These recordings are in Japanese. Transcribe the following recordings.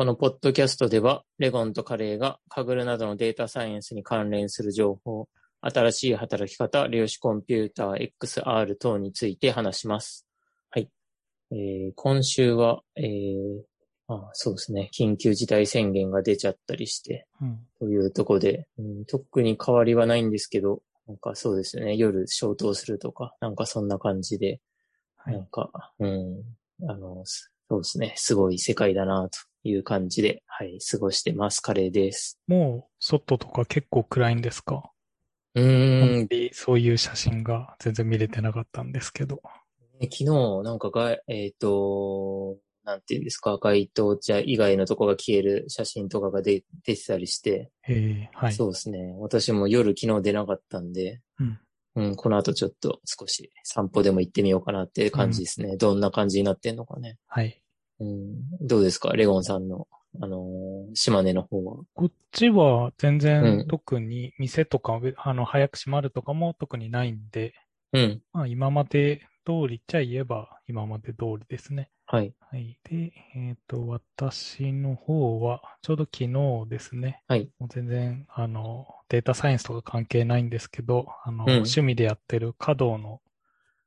このポッドキャストでは、レゴンとカレーがカグルなどのデータサイエンスに関連する情報、新しい働き方、量子コンピューター、XR 等について話します。はい。えー今週は、えーあそうですね、緊急事態宣言が出ちゃったりして、うん。というところで、うん、特に変わりはないんですけど、なんかそうですね、夜消灯するとか、なんかそんな感じで、はいなんか、うん、あの、すそうですね、すごい世界だなという感じで、はい、過ごしてます。カレーです。もう、外とか結構暗いんですか？うーん、でそういう写真が全然見れてなかったんですけど。昨日、なんかが、えっ、と、なんていうんですか、街灯茶以外のとこが消える写真とかが出出てたりして、ええはい。そうですね、私も夜昨日出なかったんで、うん。うん、この後ちょっと少し散歩でも行ってみようかなっていう感じですね。どんな感じになってんのかね。はい。うん、どうですか？レゴンさんの、あのー島根の方は。こっちは全うん然特に店とか、あの、早く閉まるとかも特にないんで、うん、まあ今まで通りっちゃ言えば今まで通りですね。はい、はい。で、えっ、と、私の方は、ちょうど昨日ですね。はい。もう全然、あの、データサイエンスとか関係ないんですけど、あの、うん趣味でやってる華道の、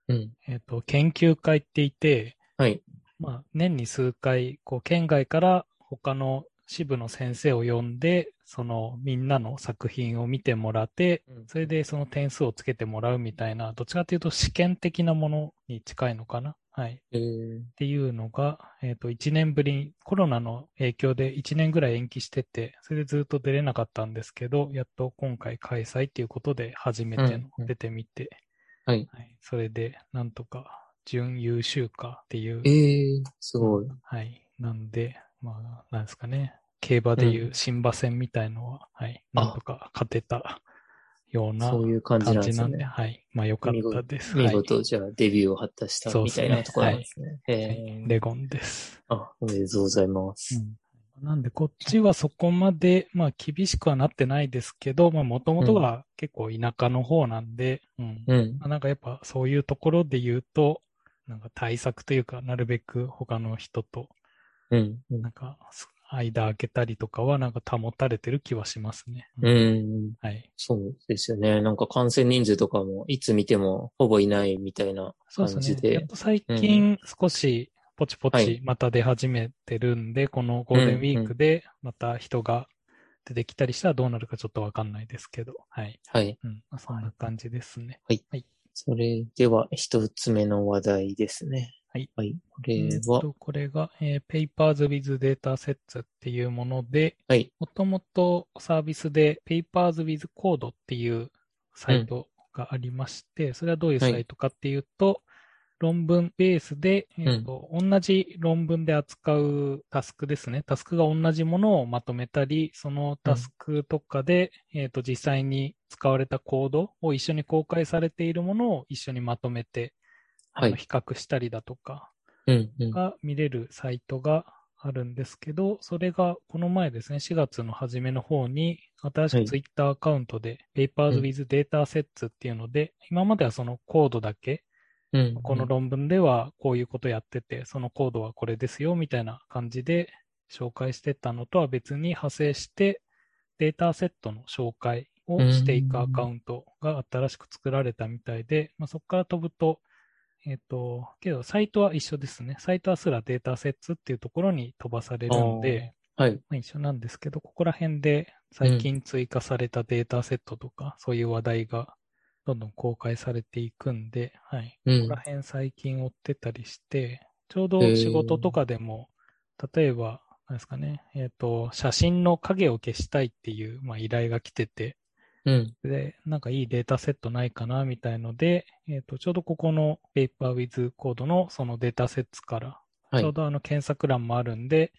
うん、えっ、と、研究会って言って、はい、まあ、年に数回、こう、県外から他の支部の先生を呼んで、その、みんなの作品を見てもらって、それでその点数をつけてもらうみたいな、どっちかというと試験的なものに近いのかな？はい。えー、っていうのが、えっ、と、1年ぶりに、コロナの影響で1年ぐらい延期してて、それでずっと出れなかったんですけど、やっと今回開催っていうことで初めてうんのうん出てみて、はい。はい。それで、なんとか、準優秀かっていうえー、すごい。はい。なんで、まあ、なんですかね。競馬でいううん新馬戦みたいのは、はい。あなんとか勝てたようなそういう感じなんでね。はい。まあ、よかったです。見はい事、じゃあデビューを果たしたみたいなところなんですね。はえいーレゴンです。あ、おめでとうございます。うん。なんで、こっちはそこまで、まあ、厳しくはなってないですけど、まあ、もともとは結構田舎の方なんで、うん。うん、まあなんかやっぱそういうところで言うと、なんか対策というか、なるべく他の人となんか、間開けたりとかは、なんか保たれてる気はしますね。うん、はい。そうですよね。なんか感染人数とかもいつ見てもほぼいないみたいなそうですね。感じで。やっと最近少しポチポはいチまた出始めてるんで、このゴールデンウィークでまた人が出てきたりしたらどうなるかちょっとわかんないですけど、はい。はい。うん。まあそんな感じですね。それでは一つ目の話題ですね。はい。はい。これえーっは、と、これが、えー Papers with Datasets っていうもので、はい。もともとサービスで Papers with Code っていうサイトがありまして、それはどういうサイトかっていうと、論文ベースで、えーと同じ論文で扱うタスクですね。タスクが同じものをまとめたり、そのタスクとかで、えーと実際に使われたコードを一緒に公開されているものを一緒にまとめて、あはい。の比較したりだとか、うん、うん。が見れるサイトがあるんですけど、それがこの前ですね、4月の初めの方に、新しはいくツイッターアカウントで、Papers with Datasets っていうので、今まではそのコードだけ、うん、この論文ではこういうことやってて、そのコードはこれですよ、みたいな感じで紹介してたのとは別に派生して、データセットの紹介をしていくアカウントが新しく作られたみたいで、まあ、そこから飛ぶと、えっ、と、けどサイトは一緒ですね。サイトはすらデータセットっていうところに飛ばされるんで、はい。まあ、一緒なんですけど、ここら辺で最近追加されたデータセットとか、そういう話題がどんどん公開されていくんで、はい。うんここら辺最近追ってたりして、ちょうど仕事とかでも、例えば、なんですかね、えっ、と、写真の影を消したいっていう、まあ、依頼が来てて、うん。で、なんかいいデータセットないかなみたいので、えっ、と、ちょうどここの Paper with Code のそのデータセットから、はいちょう。どあの検索欄もあるんで、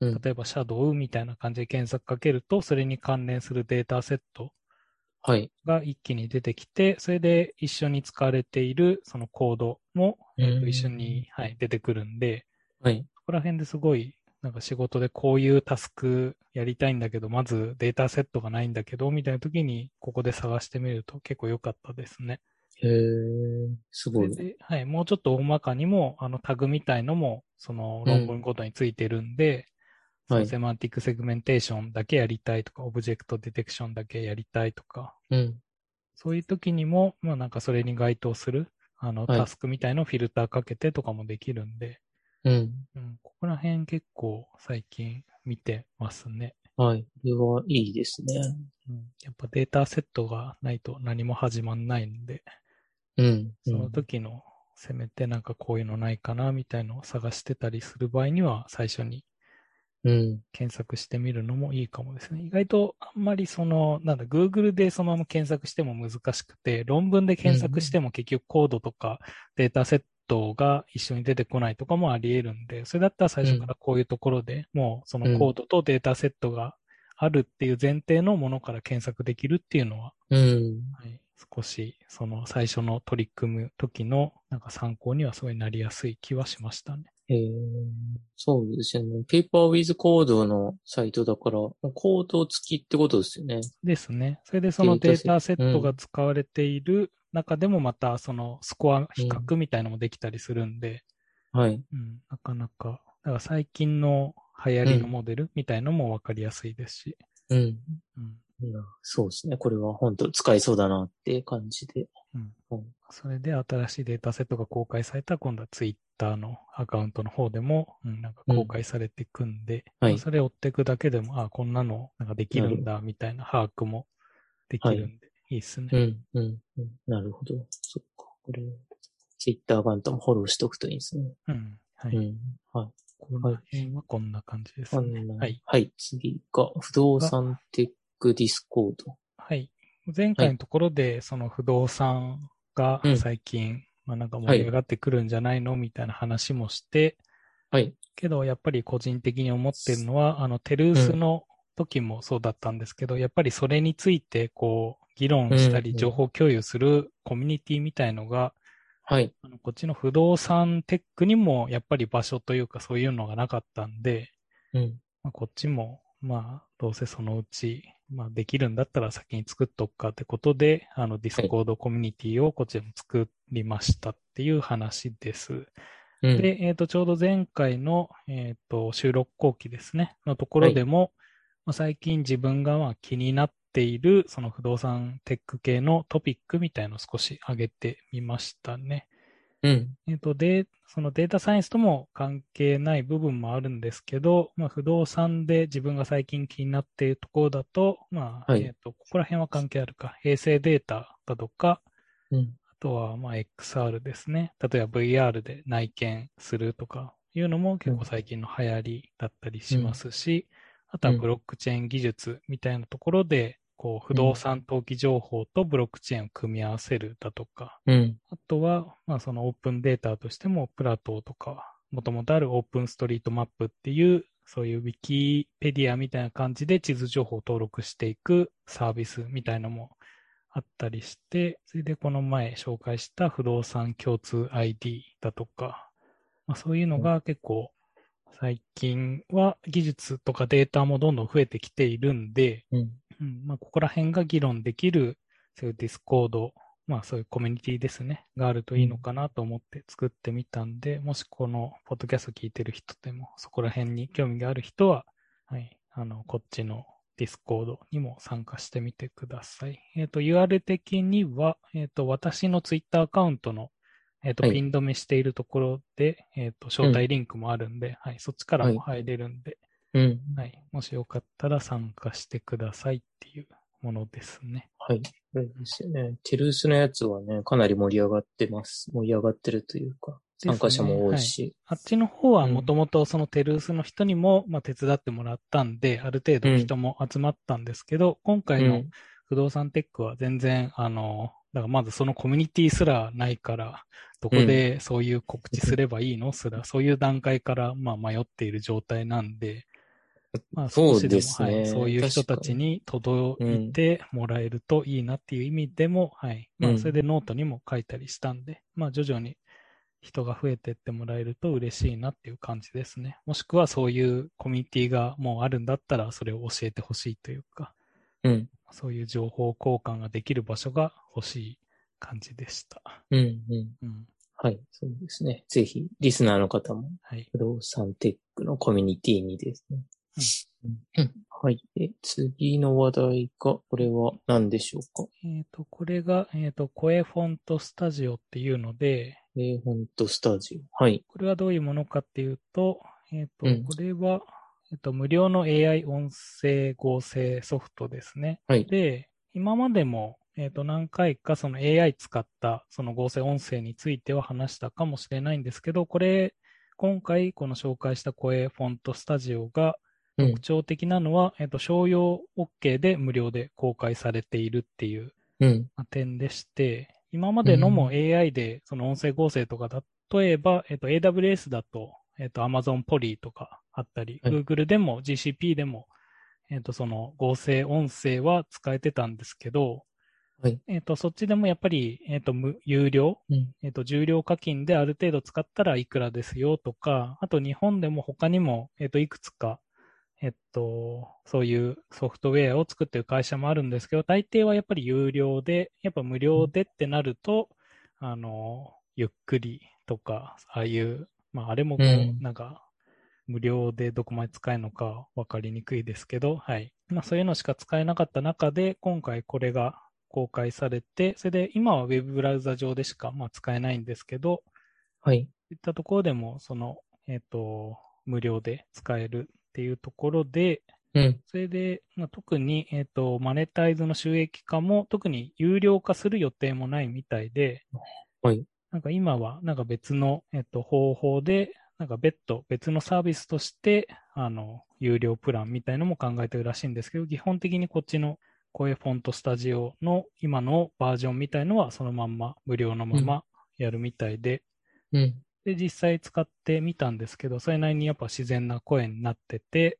うん例えば Shadow みたいな感じで検索かけると、それに関連するデータセットはい。が一気に出てきて、それで一緒に使われているそのコードも、えー一緒に、はい、出てくるんで、はい。そこら辺ですごい、なんか仕事でこういうタスクやりたいんだけど、まずデータセットがないんだけど、みたいな時にここで探してみると結構良かったですね。へえ、すごい。それで、はい、もうちょっと大まかにも、あのタグみたいのも、その論文ごとについてるんで、そはいの semantic segmentation だけやりたいとか、 object detection だけやりたいとか、うん。そういう時にも、まあなんかそれに該当する、あの、はいタスクみたいのをフィルターかけてとかもできるんで、うん。うん、ここら辺結構最近見てますね。はい。これはいいですね。うん、やっぱデータセットがないと何も始まんないんで、うん。その時のせめてなんかこういうのないかなみたいのを探してたりする場合には最初にうん。検索してみるのもいいかもですね。意外とあんまりその、なんだ、Google でそのまま検索しても難しくて、論文で検索しても結局コードとかデータセットが一緒に出てこないとかもあり得るんで、それだったら最初からこういうところでもうそのコードとデータセットがあるっていう前提のものから検索できるっていうのは、うん。はい、少しその最初の取り組む時のなんか参考にはすごいなりやすい気はしましたね。えー、そうですよね。ペーパーウィズコードのサイトだから、コード付きってことですよね。ですね。それでそのデータセットが使われている中でもまたそのスコア比較みたいのもできたりするんで、はい。うん、なかなか、だから最近の流行りのモデルみたいのもわかりやすいですし、うん。うんいやそうですね。これは本当使いそうだなって感じで。うんうんそれで新しいデータセットが公開されたら今度はツイッターのアカウントの方でも、うん、なんか公開されていくんで、はいまあそれを追っていくだけでも、あこんなのなんかできるんだみたいな把握もできるんで、いいっすね。うん、うん、うん。なるほど。そっか。これ、ツイッターアカウントもフォローしておくといいですね。うん。はい。うん。はい。この辺はこんな感じですこね。はい。はい。次が、不動産テック Discord。はい。前回のところで、その不動産がうん最近、まあなんか盛り上がってくるんじゃないのみたいな話もして、はい。けどやっぱり個人的に思ってるのは、あの、 Tellus の時もそうだったんですけど、やっぱりそれについて、こう、議論したり、うんうん情報共有するコミュニティみたいのが、はい。あのこっちの不動産テックにもやっぱり場所というかそういうのがなかったんで、うん。まあ、こっちも、まあ、どうせそのうち、まあ、できるんだったら先に作っとくかってことで、あの、 Discord コミュニティをこっちでも作りましたっていう話です。うん。で、えっ、と、ちょうど前回の、えっ、と、収録後記ですね、のところでも、まあ、最近自分がまあ気になっている、その不動産テック系のトピックみたいのを少し上げてみましたね。うん。えっ、と、で、そのデータサイエンスとも関係ない部分もあるんですけど、まあ、不動産で自分が最近気になっているところだと、まあ、はいえっ、と、ここら辺は関係あるか。衛星データだとか、うん。あとは、まあ、XR ですね。例えば VR で内見するとかいうのも結構最近の流行りだったりしますし、あとはブロックチェーン技術みたいなところで、こう、不動産登記情報とブロックチェーンを組み合わせるだとか、うん。あとは、まあ、そのオープンデータとしても、プラトーとか、もともとあるオープンストリートマップっていう、そういうウィキペディアみたいな感じで地図情報を登録していくサービスみたいのもあったりして、それでこの前紹介した不動産共通 ID だとか、まあ、そういうのが結構最近は技術とかデータもどんどん増えてきているんで、うん。うんまあ、ここら辺が議論できる、そういう Discord、まあそういうコミュニティですね、があるといいのかなと思って作ってみたんで、もしこのポッドキャスト聞いてる人でも、そこら辺に興味がある人は、はい、あの、こっちの Discord にも参加してみてください。えっ、と、URL 的には、えっ、と、私のツイッターアカウントの、えっ、と、はいピン止めしているところで、えっ、と、招待リンクもあるんで、はい、そっちからも入れるんで、うん。はい。もしよかったら参加してくださいっていうものですね。はい。これですよね。 Tellus のやつはね、かなり盛り上がってます。盛り上がってるというか、参加者も多いし。あっちの方はうんもともとその Tellus の人にも、まあ、手伝ってもらったんで、ある程度人も集まったんですけど、今う回のん。不動産テックは全然、あの、だからまずそのコミュニティすらないから、どこでそういう告知すればいいの？すら、そういう段階からまあ迷っている状態なんで、まあそう少しでもですねはい、そういう人たちに届いてもらえるといいなっていう意味でも、はい。まうんあそれでノートにも書いたりしたんで、まあ徐々に人が増えてってもらえると嬉しいなっていう感じですね。もしくはそういうコミュニティがもうあるんだったらそれを教えてほしいというか、うん。そういう情報交換ができる場所が欲しい感じでした。うん。うん。うん。はい。そうですね。ぜひ、リスナーの方も、はい。不動産テックのコミュニティにですね、うんはい。で、次の話題が、これは何でしょうか？えっ、と、これが、えっ、と、声フォントスタジオっていうので、えー、フォントスタジオ。はい。これはどういうものかっていうと、えっ、と、うんこれは、えっ、と、無料の AI 音声合成ソフトですね。はい。で、今までも、えっ、と、何回かその AI 使ったその合成音声については話したかもしれないんですけど、これ、今回この紹介した声フォントスタジオがうん特。徴的なのは、えっ、と、商用 OK で無料で公開されているっていう点でして、今までのもうん AI でその音声合成とか、例えば、えっと、AWS だと、えっと、Amazon Poly とかあったり、はい。Google でも GCP でも、えっと、その合成音声は使えてたんですけど、はい。えっと、そっちでもやっぱり、えっと、無有料、うん。えっと、重量課金である程度使ったらいくらですよとか、あと日本でも他にも、えっと、いくつか、えっと、そういうソフトウェアを作ってる会社もあるんですけど、大抵はやっぱり有料で、やっぱ無料でってなると、あの、ゆっくりとか、ああいう、まあ、あれもこう、うん。なんか、無料でどこまで使えるのか分かりにくいですけど、はい。まあ、そういうのしか使えなかった中で、今回これが公開されて、それで今はウェブブラウザ上でしか、まあ、使えないんですけど、はい。いったところでも、その、えっ、と、無料で使えるっていうところで、うん。それで、まあ、特に、えっ、と、マネタイズの収益化も特に有料化する予定もないみたいで、はい。なんか今は、なんか別の、えっ、と、方法で、なんか別途、別のサービスとして、あの、有料プランみたいのも考えてるらしいんですけど、基本的にこっちの声フォントスタジオの今のバージョンみたいのはそのまんま、無料のままやるみたいで、うん。で、実際使ってみたんですけど、それなりにやっぱ自然な声になってて、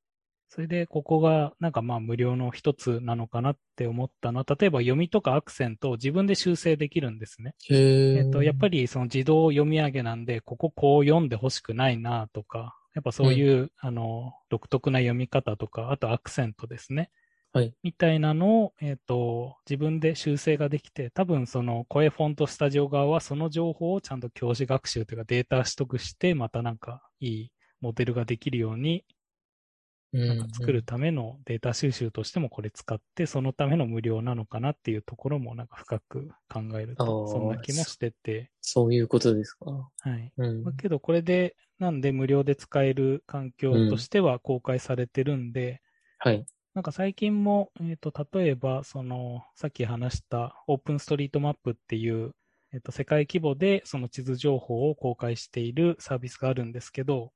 それでここがなんかまあ無料の一つなのかなって思ったのは、例えば読みとかアクセントを自分で修正できるんですね。へえ。えっと、やっぱりその自動読み上げなんで、こここう読んでほしくないなとか、やっぱそういう、あの、独特な読み方とか、あとアクセントですね。はい。みたいなのを、えっ、と、自分で修正ができて、多分その声フォントスタジオ側はその情報をちゃんと教師学習というかデータ取得して、またなんかいいモデルができるように、なんか作るためのデータ収集としてもこれ使って、そのための無料なのかなっていうところもなんか深く考えるあと、ーそんな気もしてて、そういうことですか？はい。うんまあ。けどこれで、なんで無料で使える環境としては公開されてるんで、はい。なんか最近も、えっ、と、例えば、その、さっき話したオープンストリートマップっていう、えっ、と、世界規模でその地図情報を公開しているサービスがあるんですけど、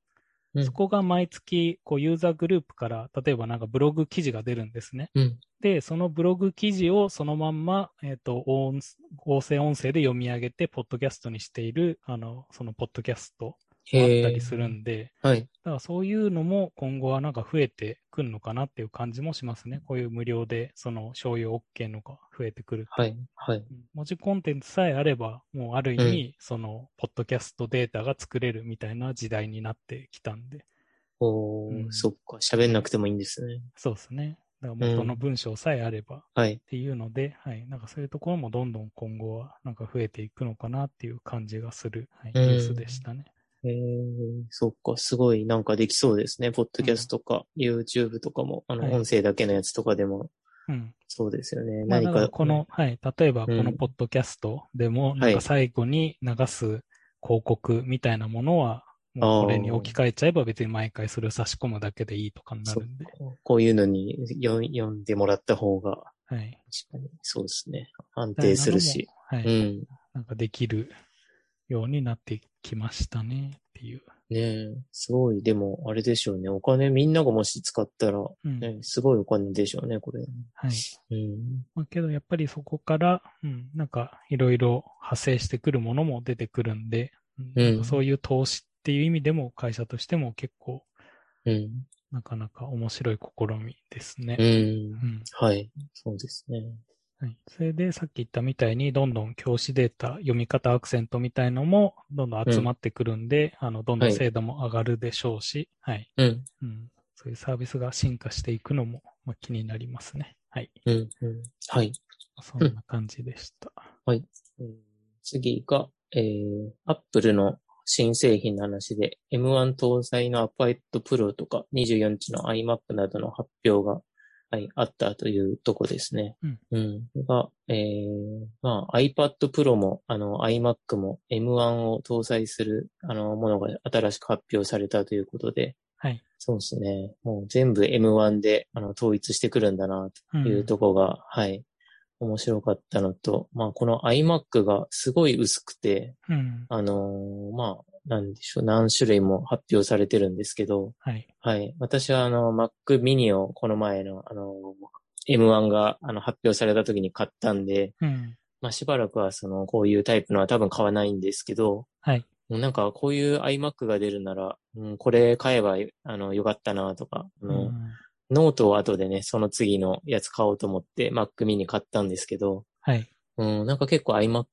うんそこが毎月、こう、ユーザーグループから、例えばなんかブログ記事が出るんですね。うん。で、そのブログ記事をそのまんま、えっ、と、音合成音声で読み上げて、ポッドキャストにしている、あの、そのポッドキャストもあ。ったりするんで、はい。だからそういうのも今後はなんか増えてくるのかなっていう感じもしますね。こういう無料でその商用 OK のが増えてくると。はい。はい。うん文字コンテンツさえあれば、もうある意味、その、ポッドキャストデータが作れるみたいな時代になってきたんで。おー、うんそっか。喋んなくてもいいんですね。そうですね。だから元の文章さえあればっはい。ていうので、はい。なんかそういうところもどんどん今後はなんか増えていくのかなっていう感じがする、はい、うんニュースでしたね。えー、そっか。すごいなんかできそうですね。ポッドキャストとか、YouTube とかも、あの、はい音声だけのやつとかでも、うん。そうですよね。まあ、何かこの、はい、例えばこうんのポッドキャストでも、はいなんか最後に流す広告みたいなものは、もうこれに置き換えちゃえば別に毎回それを差し込むだけでいいとかになるんで。こういうのに読読んでもらった方が、はい。確かに、そうですね。安定するし。はい。うん。なんかできるようになってきましたねっていう。ねえ、すごい、でも、あれでしょうね。お金みんながもし使ったら、うん。ね、すごいお金でしょうね、これ。はい。うん。まあ、けどやっぱりそこから、うん、なんかいろいろ派生してくるものも出てくるんで、うんそういう投資っていう意味でも会社としても結構うん。なかなか面白い試みですね。うんう。んはい。そうですね。はい。それでさっき言ったみたいに、どんどん教師データ、読み方アクセントみたいのも、どんどん集まってくるんで、あの、どんどん精度も上がるでしょうし、はい。うん。うん。そういうサービスが進化していくのも、まあ、気になりますね。はい。うん。うん。はい。そんな感じでした。うん次が、えー、Apple の新製品の話で、M1 搭載の iPad Pro とか24インチの iMac などの発表が、はい、あったというとこですね。うん。うん。が、えー、まあ iPad Pro も、あの iMac も M1 を搭載する、あの、ものが新しく発表されたということで、はい。そうですね。もう全部 M1 で、あの、統一してくるんだな、というとこが、はい。面白かったのと、まあ、この iMac がすごい薄くて、うん。あのーまあ、なんでしょう、何種類も発表されてるんですけど、はい。はい。私はあの、Mac mini をこの前の、あのー M1 があの発表された時に買ったんで、うん。まあ、しばらくはその、こういうタイプのは多分買わないんですけど、はい。なんかこういう iMac が出るなら、うん、これ買えば、あの、よかったなとか、うん。ノートを後でね、その次のやつ買おうと思って Mac mini 買ったんですけど、はい。うん、なんか結構 iMac、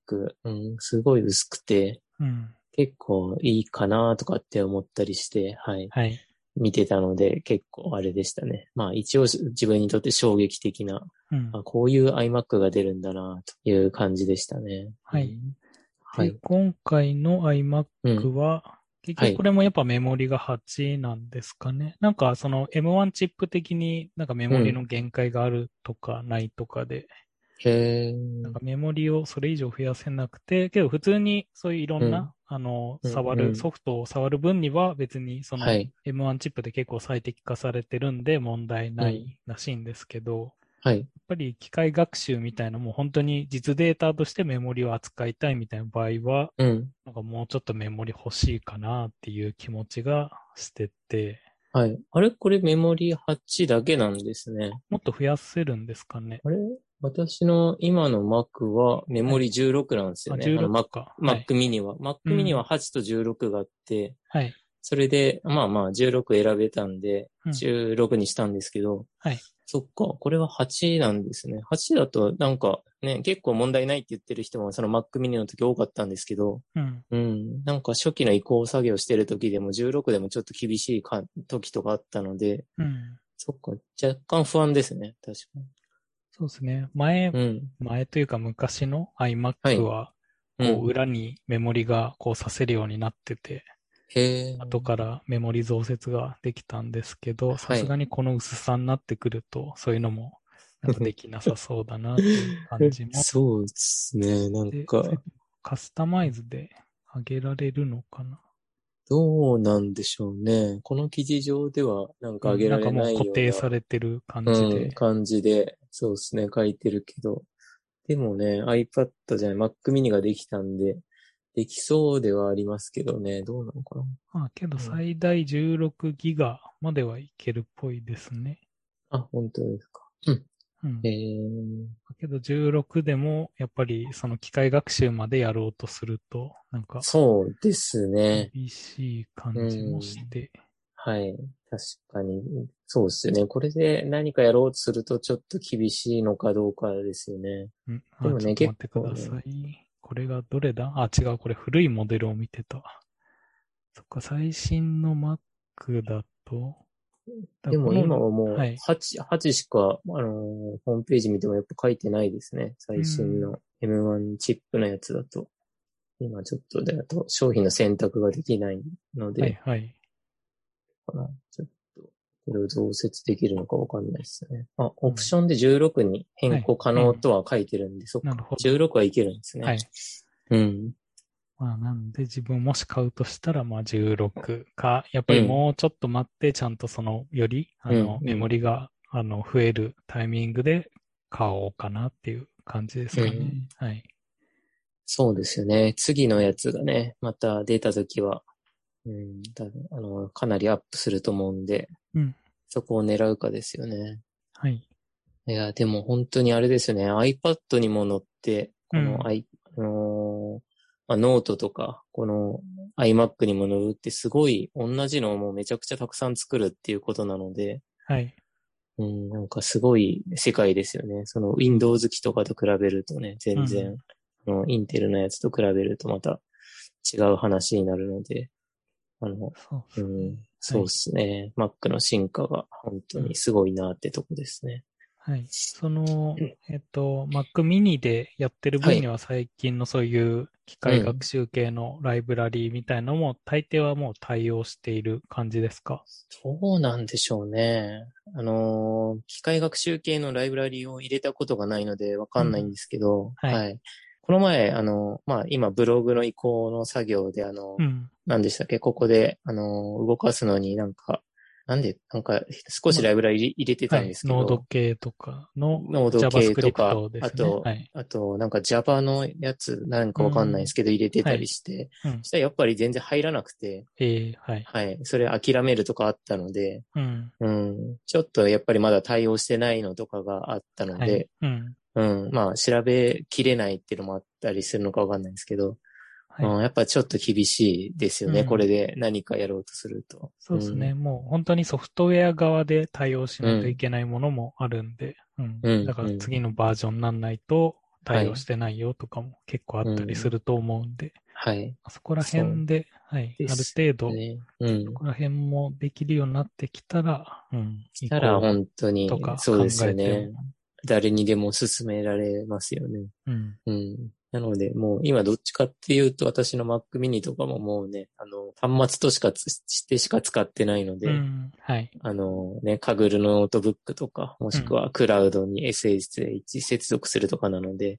うん、すごい薄くて、うん。結構いいかなとかって思ったりして、はい、はい。見てたので結構あれでしたね。まあ一応自分にとって衝撃的な、うん。あこういう iMac が出るんだなという感じでしたね。はいうんはい。で今回の iMac うん。は、結はい局これもやっぱメモリが8なんですかね。なんかその M1 チップ的になんかメモリの限界があるとかないとかで、へなんかメモリをそれ以上増やせなくて、けど普通にそういういろんな、あの、うん触る、うんソフトを触る分には別にそのはい。M1 チップで結構最適化されてるんで問題ないらしいんですけど、はい。やっぱり機械学習みたいなもう本当に実データとしてメモリを扱いたいみたいな場合は、うん。なんかもうちょっとメモリ欲しいかなっていう気持ちがしてて、はい。あれ？これメモリ8だけなんですね。もっと増やせるんですかね。あれ？私の今の Mac はメモリ16なんですよあ、ね。あの Mac 16か。はい Mac mini は。Mac うん mini は8と16があって、はい。それで、まあまあ16選べたんで、うん16にしたんですけど、はいそっか、これは8なんですね。8だとなんかね、結構問題ないって言ってる人もその Mac mini の時多かったんですけど、うん。うん、なんか初期の移行作業してる時でも16でもちょっと厳しいか時とかあったので、うん。そっか、若干不安ですね、確かそうですね。前、に。うん。前というか昔の iMac はこうん裏にメモリがこうさせるようになってて、へえ。後からメモリ増設ができたんですけど、はいさすがにこの薄さになってくると、そういうのも なんかできなさそうだなっていう感じも。そうですね。なんでか、カスタマイズで上げられるのかなどうなんでしょうね。この記事上ではなんか上げられないような、んかもう固定されてる感じで。うん、感じで、そうですね、書いてるけど。でもね、iPad じゃない、Mac mini ができたんで、できそうではありますけどね、どうなのかな。まあけどうん最大16ギガまではいけるっぽいですね。あ、本当ですか。うんえ。ー、けど16でもやっぱりその機械学習までやろうとすると、なんかそうですね。厳しい感じもして。はい。確かに。そうですよね。これで何かやろうとするとちょっと厳しいのかどうかですよね。うん。あでもねちょっと待ってください。これがどれだ？あ、違う。これ古いモデルを見てた。そっか、最新の Mac だと。でも今はもうはい8、8しか、あのーホームページ見てもやっぱ書いてないですね。最新の M1 チップのやつだと。今ちょっとで、あと商品の選択ができないので、はい、はい。ちょっと、これを増設できるのかわかんないですね。あ、オプションで16に変更可能とは書いてるんで、そっか。なるほど。16はいけるんですね。はい。うん。まあ、なんで自分もし買うとしたら、まあ16か、やっぱりもうちょっと待って、ちゃんとその、より、あの、うんメモリが、あの、増えるタイミングで買おうかなっていう感じですかね。うんはい。そうですよね。次のやつがね、また出たときは、うん、多分あの、かなりアップすると思うんで、うんそこを狙うかですよね。はい。いや、でも本当にあれですよね。iPad にも載って、この、うん i あのーまあ、ノートとか、この iMac にも載るってすごい同じのをもうめちゃくちゃたくさん作るっていうことなので、はい。うん、なんかすごい世界ですよね。その Windows 機とかと比べるとね、全然、あのインテルのやつと比べるとまた違う話になるので、あの、そうですね。うん、そうですね。Mac の進化が本当にすごいなってとこですね。はい。その、えっと、Mac mini でやってる分には最近のそういう機械学習系のライブラリーみたいのも、大抵はもう対応している感じですか？どうなんでしょうね。あのー、機械学習系のライブラリーを入れたことがないのでわかんないんですけど、うんはいはい。この前、あの、まあ、今、ブログの移行の作業で、あの、うん。何でしたっけ？ここで、あの、動かすのになんか、なんで、なんか、少しライブラリ入れてはいたんです。けど、ノード系とかのノード系とか。あとはい。あと、なんか Java のやつ、なんかわかんないですけど、入れてたりして、うんそ。したらやっぱり全然入らなくて、えー、はい。はい。それ諦めるとかあったので、うん。うん。ちょっとやっぱりまだ対応してないのとかがあったのはで、い。うん。うん。まあ、調べきれないっていうのもあったりするのかわかんないですけど、はい。うん、やっぱちょっと厳しいですよね。うんこれで何かやろうとすると。そうですね。もう本当にソフトウェア側で対応しないといけないものもあるんで、うん。うんだから次のバージョンになんないと対応してないよとかも結構あったりすると思うんで、はい。そこら辺で、はい。ある程度、ね。うんそ。こら辺もできるようになってきたら、うん。したら本当にとか、そうですよ考えねて。誰にでも勧められますよね。うん。うん。なので、もう今どっちかっていうと、私の Mac mini とかももうね、あの、端末としかつしてしか使ってないので、うん。はい。あのね、 Kaggle のノートブックとか、もしくはクラウドに SSH 接続するとかなので、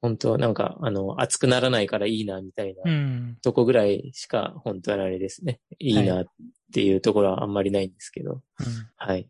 本当なんか、あの、熱くならないからいいな、みたいなうん。とこぐらいしか、本当はあれですね。いいなっていうところはあんまりないんですけど。うん。はい。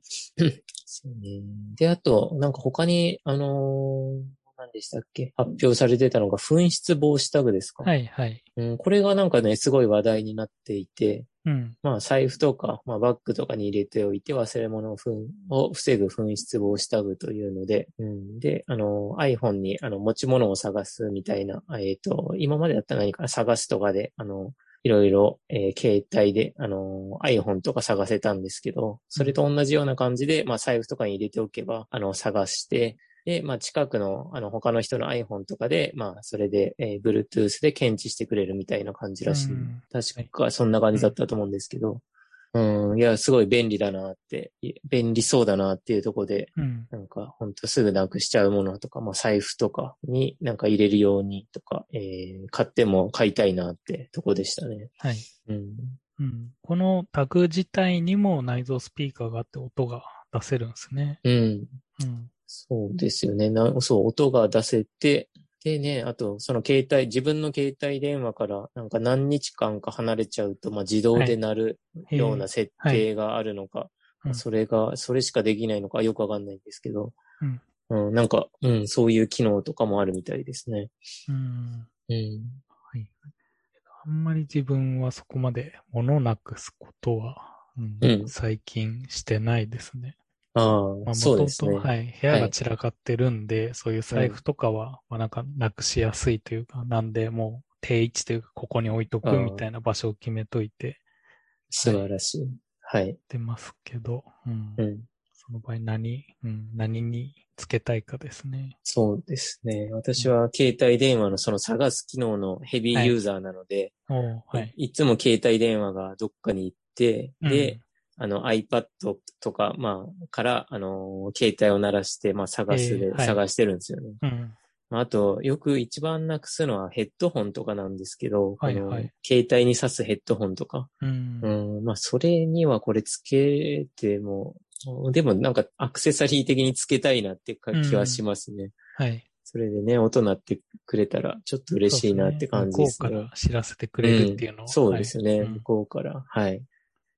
そうねで、あと、なんか他に、あのー何でしたっけ？発表されてたのが、紛失防止タグですか、はい、はい。うん、これがなんかね、すごい話題になっていて、うん。まあ財布とか、まあバッグとかに入れておいて忘れ物をふんを防ぐ紛失防止タグというので、うん、で、あの、iPhone にあの持ち物を探すみたいな、えっ、と、今までだったら何か探すとかで、あの、いろいろ、えー携帯で、あの、iPhone とか探せたんですけど、それと同じような感じで、まあ財布とかに入れておけば、あの、探して、で、まあ近くの、あの、他の人の iPhone とかで、まあそれで、えー Bluetooth で検知してくれるみたいな感じらしい。うん。確かそんな感じだったと思うんですけど、うん、いや、すごい便利だなって、い便利そうだなっていうところで、うん。なんか、ほんとすぐなくしちゃうものとか、まあ財布とかになんか入れるようにとか、えー買っても買いたいなってとこでしたね。はい。うん。うん。このタグ自体にも内蔵スピーカーがあって音が出せるんですね。うん。うん。そうですよね。なそう、音が出せて、でね、あと、その携帯、自分の携帯電話からなんか何日間か離れちゃうと、まあ自動で鳴るような設定があるのか、うんそれが、それしかできないのかよくわかんないんですけど、うん。うん、なんか、うん、そういう機能とかもあるみたいですね。うん。うん。はい。あんまり自分はそこまで物なくすことは、うんうん最近してないですね。あまあ、あ、そう元ですね。々、はい。部屋が散らかってるんで、そういう財布とかは、まあなんかなくしやすいというか、なんでもう定位置というか、ここに置いとくみたいな場所を決めといて素晴らしい。はい。出ますけど、うん。うん。その場合何、うん、何につけたいかですね。そうですね。私は携帯電話のその探す機能のヘビーユーザーなので、おーはい。いつも携帯電話がどっかに行って、で、うんあの iPad とか、まあ、から、あの、携帯を鳴らして、まあ、探すで、えーはい探してるんですよね。うん。まああと、よく一番なくすのはヘッドホンとかなんですけど、はいはい携帯に挿すヘッドホンとか。うん。うん、まあ、それにはこれつけても、でもなんかアクセサリー的につけたいなってか気はしますね。はい。それでね、音鳴ってくれたらちょっと嬉しいなって感じですね。向こうから知らせてくれるっていうのを、んそうですね、はい向こうから。はい。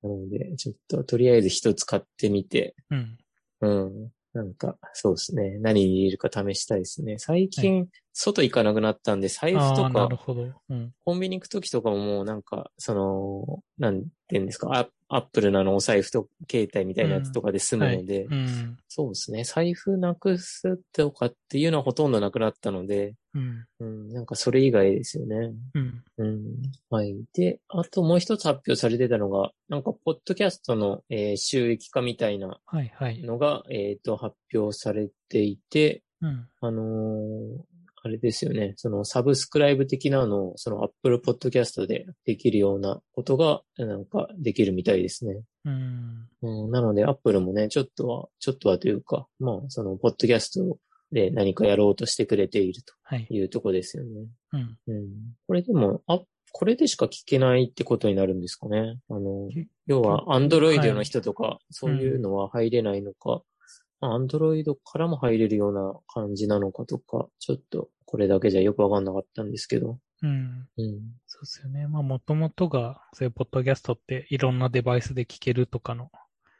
なので、ちょっととりあえず一つ買ってみて、うん。うん。なんか、そうですね。何に入れるか試したいですね。最近、外行かなくなったんで、財布とかる、ほど。うん。コンビニ行くときとかももうなんか、その、なんていうんですか、アアップルなのお財布と携帯みたいなやつとかで済むので、うん。そうですね。財布なくすとかっていうのはほとんどなくなったので、うん。うん、なんかそれ以外ですよね。うん。うん。はい。で、あともう一つ発表されてたのが、なんか、ポッドキャストの、えー収益化みたいなはいはい。のが、えっ、と、発表されていて、うん。あのーあれですよね。そのサブスクライブ的なのを、その Apple Podcast でできるようなことが、なんかできるみたいですね。うん。うん、なので、Apple もね、ちょっとは、ちょっとはというか、まあ、その、ポッドキャストで何かやろうとしてくれているはい。というとこですよね。うん。うん。これでも、あ、これでしか聞けないってことになるんですかね。あのけ、要は、はい Android の人とか、そういうのは入れないのか、まあ Android からも入れるような感じなのかとか、ちょっと、これだけじゃよくわかんなかったんですけど。うん。うん。そうですよね。まあ、もともとが、そういうポッドキャストっていろんなデバイスで聞けるとかの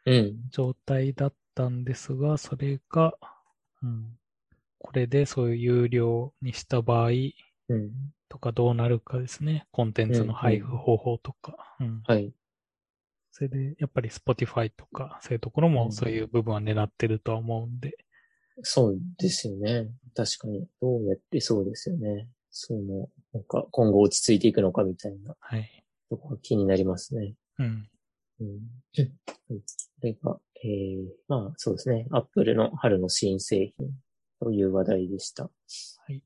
うん。状態だったんですが、それが、うん。これでそういう有料にした場合うん。とかどうなるかですね。コンテンツの配布方法とか。うん。はい。それで、やっぱり Spotify とか、そういうところうんもそういう部分は狙ってるとは思うんで。そうですよね。確かに。どうやってそうですよね。そうも、なんか、今後落ち着いていくのかみたいなはい。ところが気になりますね。うん。うん。は いこれが、えー、まあそうですね。アップルの春の新製品という話題でした。はい。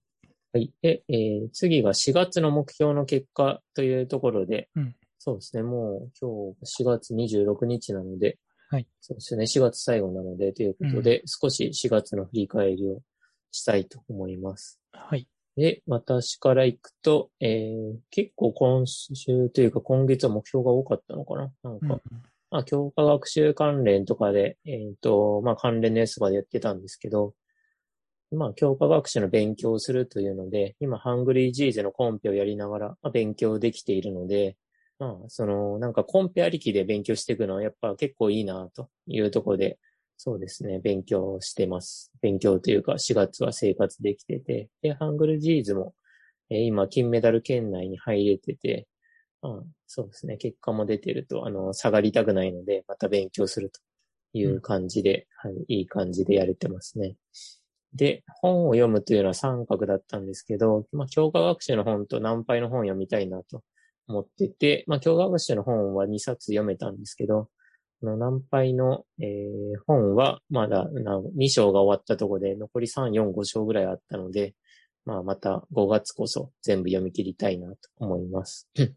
はい。で、えー次が4月の目標の結果というところで、うんそうですね。もう今日4月26日なので、はい。そうですね。4月最後なので、ということで、少し4月の振り返りをしたいと思います。はい。で、私から行くと、えー、結構今週というか今月は目標が多かったのかな？なんか、うん。まあ、強化学習関連とかで、えっ、と、まあ、関連のやつとかでやってたんですけど、まあ、強化学習の勉強をするというので、今、 Hungry Geese のコンペをやりながら、まあ、勉強できているので、まあ、その、なんかコンペありきで勉強していくのはやっぱ結構いいなというところで、そうですね、勉強してます。勉強というか、4月は生活できてて、で、 Hungry Geese も、えー今、金メダル圏内に入れてて、まあ、そうですね。結果も出てると、あの、下がりたくないので、また勉強するという感じで、はい、いい感じでやれてますね。で、本を読むというのは三角だったんですけど、まあ、教科学習の本と難解の本を読みたいなと思ってて、まあ、教科学習の本は2冊読めたんですけど、あの難解の、えー本はまだな2章が終わったとこで残り3、4、5章ぐらいあったので、まあまた5月こそ全部読み切りたいなと思います。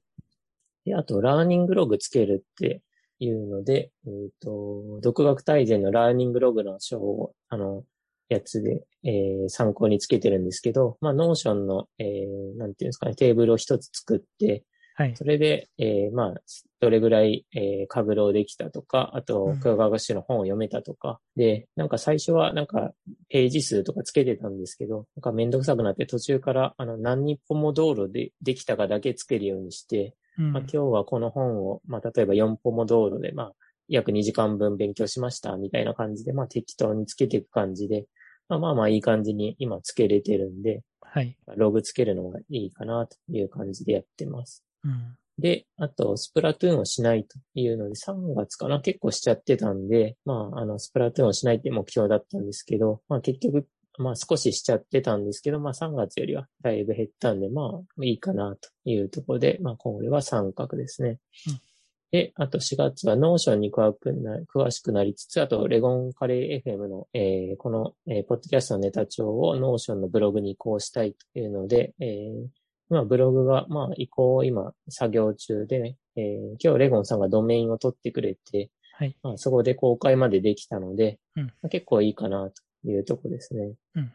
で、あと、ラーニングログつけるっていうので、えっ、と、独学大全のラーニングログの章を、あの、やつで、えー参考につけてるんですけど、まあ、 Notion の、えーなんていうんですかね、テーブルを一つ作って、はい。それで、えーまあ、どれぐらい、えー、 Kaggle できたとか、あとうん、強化学習の本を読めたとか、で、なんか最初はなんか、ページ数とかつけてたんですけど、なんかめんどくさくなって途中から、あの、何日歩も道路でできたかだけつけるようにして、うんまあ、今日はこの本を、まあ、例えば4歩も道路で、まあ、約2時間分勉強しました、みたいな感じで、まあ、適当につけていく感じで、まあまあまあいい感じに今つけれてるんで、はい。ログつけるのがいいかなという感じでやってます。うん。で、あと、スプラトゥーンをしないというので、3月かな結構しちゃってたんで、まあ、あの、スプラトゥーンをしないって目標だったんですけど、まあ結局、まあ少ししちゃってたんですけど、まあ3月よりはだいぶ減ったんで、まあいいかなというところで、まあこれは三角ですね。うんで、あと4月は Notion に詳しくな詳しくなりつつ、あとレゴンカレー FM の、えーこの、えーポッドキャストのネタ帳を Notion のブログに移行したいというので、えー今ブログが、まあ移行を今作業中で、えー今日 regonn さんがドメインを取ってくれて、はい。まあ、そこで公開までできたので、うんまあ結構いいかなというとこですね。うん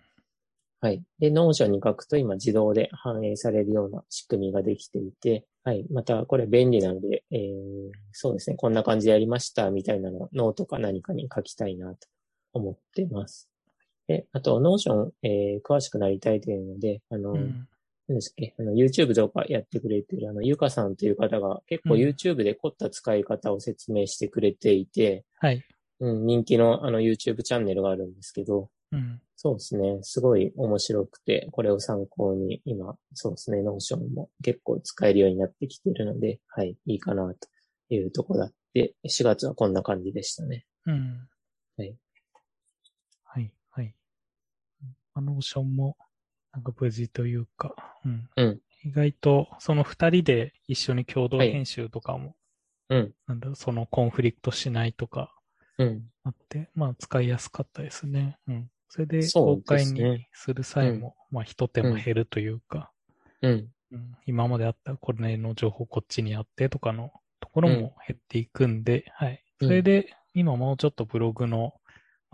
はい。で、 Notion に書くと今自動で反映されるような仕組みができていて、はい。またこれ便利なので、えー、そうですね。こんな感じでやりましたみたいなのをノートか何かに書きたいなと思ってます。で、あと、 Notion、えー、詳しくなりたいというので、あの、うん。何ですっけ？あの、YouTube とかやってくれてる、あの、ゆかさんという方が結構うん YouTube で凝った使い方を説明してくれていて、はい。うん、人気のあの YouTube チャンネルがあるんですけど、うん。そうですね。すごい面白くて、これを参考に今、そうですね、 Notion も結構使えるようになってきているので、はい、いいかなというところだって、4月はこんな感じでしたね。うん。はい。はい。はい。あのオーションも、なんか無事というか、うん。うん意外と、その二人で一緒に共同はい編集とかも、うん、なんだそのコンフリクトしないとかうん。あって、まあ使いやすかったですね。うん。それで公開にする際も、まあ一手間減るというか、うん。うん今まであったこれの情報こっちにあってとかのところも減っていくんで、はい。それで、今もうちょっとブログの、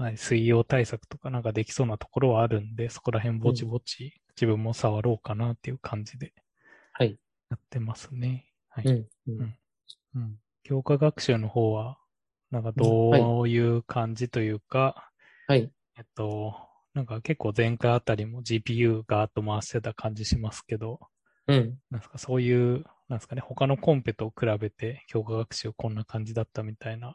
まあ、水曜対策とかなんかできそうなところはあるんで、そこら辺ぼちぼち自分も触ろうかなっていう感じではい。やってますね。はい。うん。うんうんうん強化学習の方は、なんかどういう感じというか、はい。えっと、なんか結構前回あたりも GPU ガーッと回してた感じしますけど、うん。なんですかそういう、なんですかね、他のコンペと比べて強化学習こんな感じだったみたいな、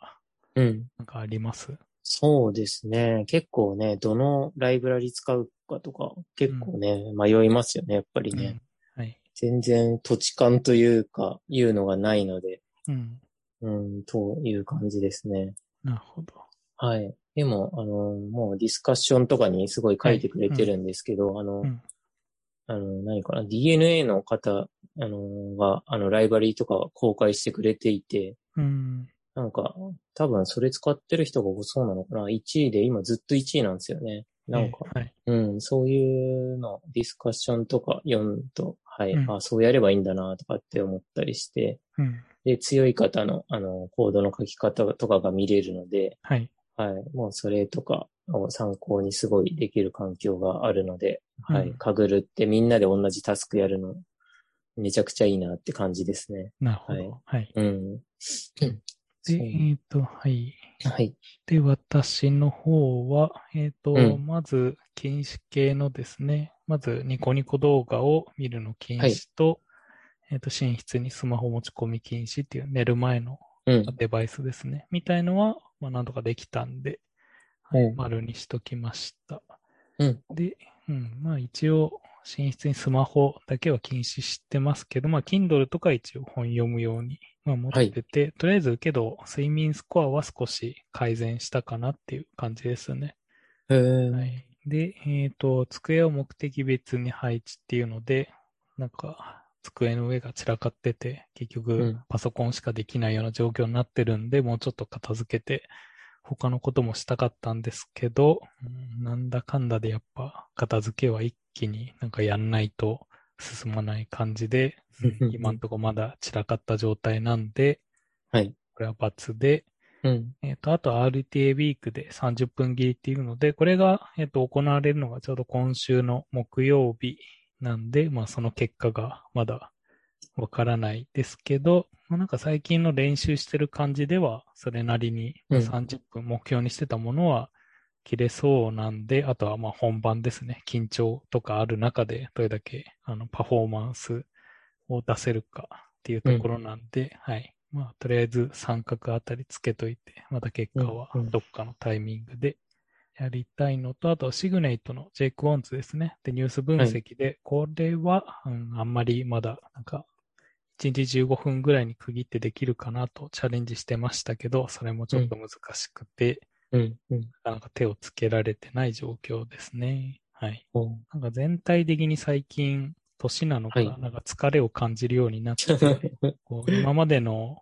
うん。なんかあります？そうですね。結構ね、どのライブラリ使うかとか、結構ね、迷いますよね、やっぱりね。うんはい。全然土地勘というか、いうのがないので、うん。うん、という感じですね。なるほど。はい。でも、あの、もうディスカッションとかにすごい書いてくれてるんですけど、あの、うんあの、何かな、DNA の方、あの、が、あの、ライバリーとか公開してくれていて、うん。なんか、多分それ使ってる人が多そうなのかな。1位で、今ずっと1位なんですよね。なんか、えーはい。うん、そういうの、ディスカッションとか読むと、はい、うんあ、そうやればいいんだな、とかって思ったりして、うん。で、強い方の、あの、コードの書き方とかが見れるので、はい。はい、もうそれとかを参考にすごいできる環境があるので、はい、うんかぐるってみんなで同じタスクやるの、めちゃくちゃいいなって感じですね。なるほはいど。はい。うん。で、えっ、と、はい。はい。で、私の方は、えっ、と、うんまず、禁止系のですね、まず、ニコニコ動画を見るの禁止と、えっ、と、寝室にスマホ持ち込み禁止っていう寝る前のうん。デバイスですね。みたいのは、まあ、なんとかできたんで、はいうん丸にしときました。うん。で、うん、まあ一応、寝室にスマホだけは禁止してますけど、まあ、Kindle とか一応本読むように、まあ、持ってて、とりあえずけど、睡眠スコアは少し改善したかなっていう感じですね。へーはい。で、えっ、と、机を目的別に配置っていうので、なんか、机の上が散らかってて、結う局ん、パソコンしかできないような状況になってるんで、もうちょっと片付けて、他のこともしたかったんですけど、うんなんだかんだでやっぱ、片付けは一気になんかやんないと進まない感じで、うん今んとこまだ散らかった状態なんで、はい。これは×で、うん。えっ、と、あと RTA ウィークで30分切りっていうので、これが、えっ、と、行われるのがちょうど今週の木曜日なんで、まあその結果がまだわからないですけど、まあ、なんか最近の練習してる感じでは、それなりにうん30分目標にしてたものは切れそうなんで、あとはまあ本番ですね。緊張とかある中で、どれだけあのパフォーマンスを出せるかっていうところなんで、はい。まあ、とりあえず三角あたりつけといて、また結果はうんうんどっかのタイミングでやりたいのと、あとシグネイトのジェイク・ウォンズですね。で、ニュース分析で、これは、うん、あんまりまだ、なんか、1日15分ぐらいに区切ってできるかなとチャレンジしてましたけど、それもちょっと難しくて、うん。うん。なかなか手をつけられてない状況ですね。はい。おなんか全体的に最近、年なのか、はいなんか疲れを感じるようになってて、こう今までの、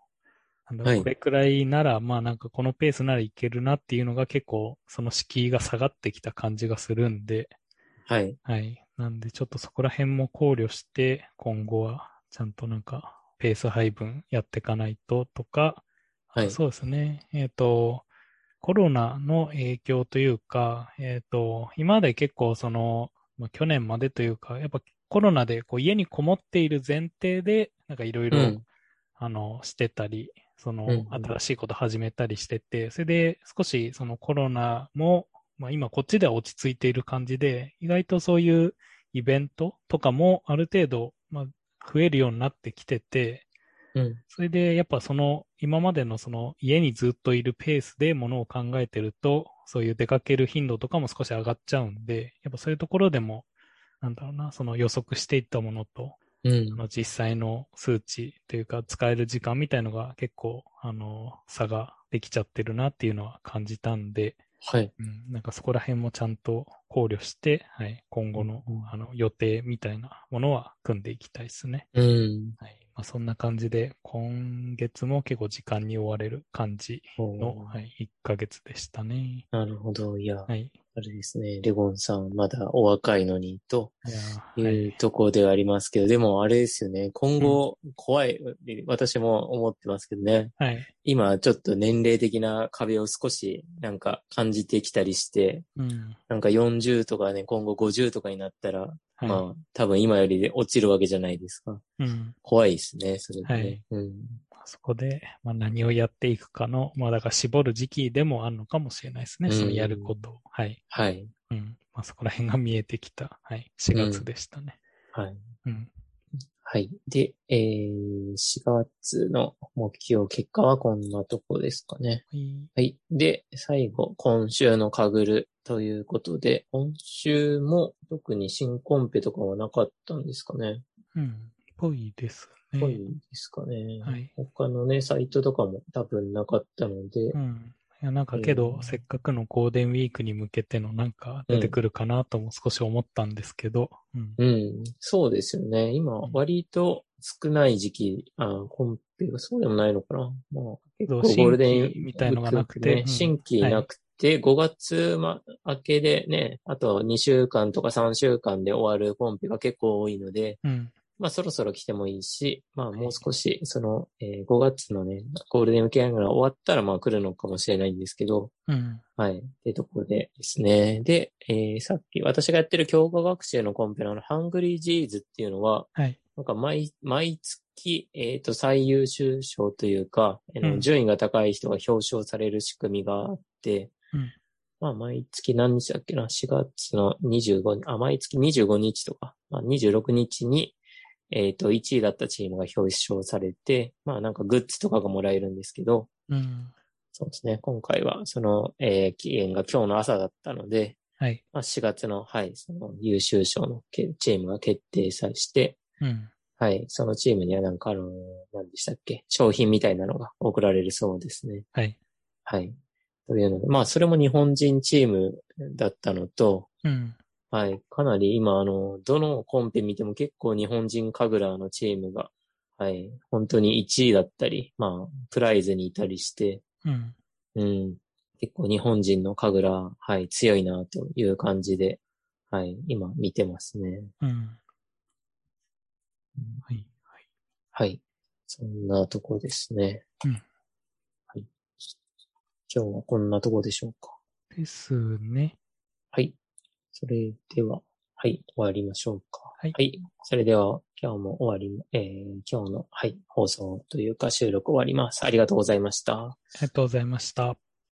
なんだろうはいこれくらいなら、まあなんかこのペースならいけるなっていうのが結構その敷居が下がってきた感じがするんで、はい。はい。なんでちょっとそこら辺も考慮して、今後はちゃんとなんかペース配分やっていかないととか、はい。そうですね。えっ、と、コロナの影響というか、えっ、と、今まで結構その、まあ、去年までというか、やっぱコロナでこう家にこもっている前提で、なんかいろいろうん、あの、してたり、そのうんうん、新しいこと始めたりしてて、それで少しそのコロナも、まあ今こっちでは落ち着いている感じで、意外とそういうイベントとかもある程度、まあ増えるようになってきてて、うん。それでやっぱその今までのその家にずっといるペースでものを考えてると、そういう出かける頻度とかも少し上がっちゃうんで、やっぱそういうところでも、なんだろうな、その予測していったものと、うんあ。の実際の数値というか使える時間みたいのが結構、あの、差ができちゃってるなっていうのは感じたんで、はい。うん、なんかそこら辺もちゃんと考慮して、はい、今後のうんうんあの予定みたいなものは組んでいきたいですね。うん。はい。まあ、そんな感じで、今月も結構時間に追われる感じの、はい、1ヶ月でしたね。なるほど。いや、はい。あれですね、レゴンさん、まだお若いのに、というところではありますけど、はい、でもあれですよね、今後、怖い、うん、私も思ってますけどね。はい。今、ちょっと年齢的な壁を少し、なんか感じてきたりして、うん、なんか40とかね、今後50とかになったら、はい、まあ、多分今より落ちるわけじゃないですか。うん、怖いですね、それで、ね。はい。うん。そこで、まあ、何をやっていくかの、まあだから絞る時期でもあるのかもしれないですね。そのやることを。はい。はい。うん。まあそこら辺が見えてきた、はい。4月でしたね。うん、はい。うん。はい。で、えー、4月の目標結果はこんなとこですかね。はい。はい。で、最後、今週のかぐるということで、今週も特に新コンペとかはなかったんですかね。うん。ぽいですね。ぽいですかね。はい。他のね、サイトとかも多分なかったので。うん。いや、なんかけど、えー、せっかくのゴールデンウィークに向けてのなんか出てくるかなとも少し思ったんですけど。うん。うん、そうですよね。今、割と少ない時期、あコンペがそうでもないのかな。まあ、結構ゴールデンみたいのがなくて。新規なくて、5月、ま、明けでね、あと2週間とか3週間で終わるコンペが結構多いので、うん、まあそろそろ来てもいいし、まあもう少し、その、えー、5月のね、ゴールデンウィークが終わったらまあ来るのかもしれないんですけど、うん、はい。ってところでですね。で、えー、さっき私がやってる強化学習のコンペの Hungry Geese っていうのは、はい。なんか毎、毎月、えっ、ー、と、最優秀賞というか、うん、順位が高い人が表彰される仕組みがあって、うん、まあ、毎月何日だっけな ?4 月の25日、あ、毎月25日とか、まあ、26日に、えっ、ー、と、1位だったチームが表彰されて、まあなんかグッズとかがもらえるんですけど、うん、そうですね。今回はその、えー、期限が今日の朝だったので、はい。まあ4月の、はい、その優秀賞のチームが決定さして、うん、はい、そのチームにはなんかあの、何でしたっけ商品みたいなのが送られるそうですね。はい。はい。というので、まあそれも日本人チームだったのと、うん、はい。かなり今、あの、どのコンペ見ても結構日本人神楽のチームが、はい。本当に1位だったり、まあ、プライズにいたりして、うん。うん。結構日本人の神楽、はい、強いなという感じで、はい、今見てますね。うん。はい、はい。はい。そんなとこですね。うん。はい。今日はこんなとこでしょうか。ですね。はい。それでは、はい、終わりましょうか。はい。はい。それでは、今日も終わり、えー、今日の、はい、放送というか収録終わります。ありがとうございました。ありがとうございました。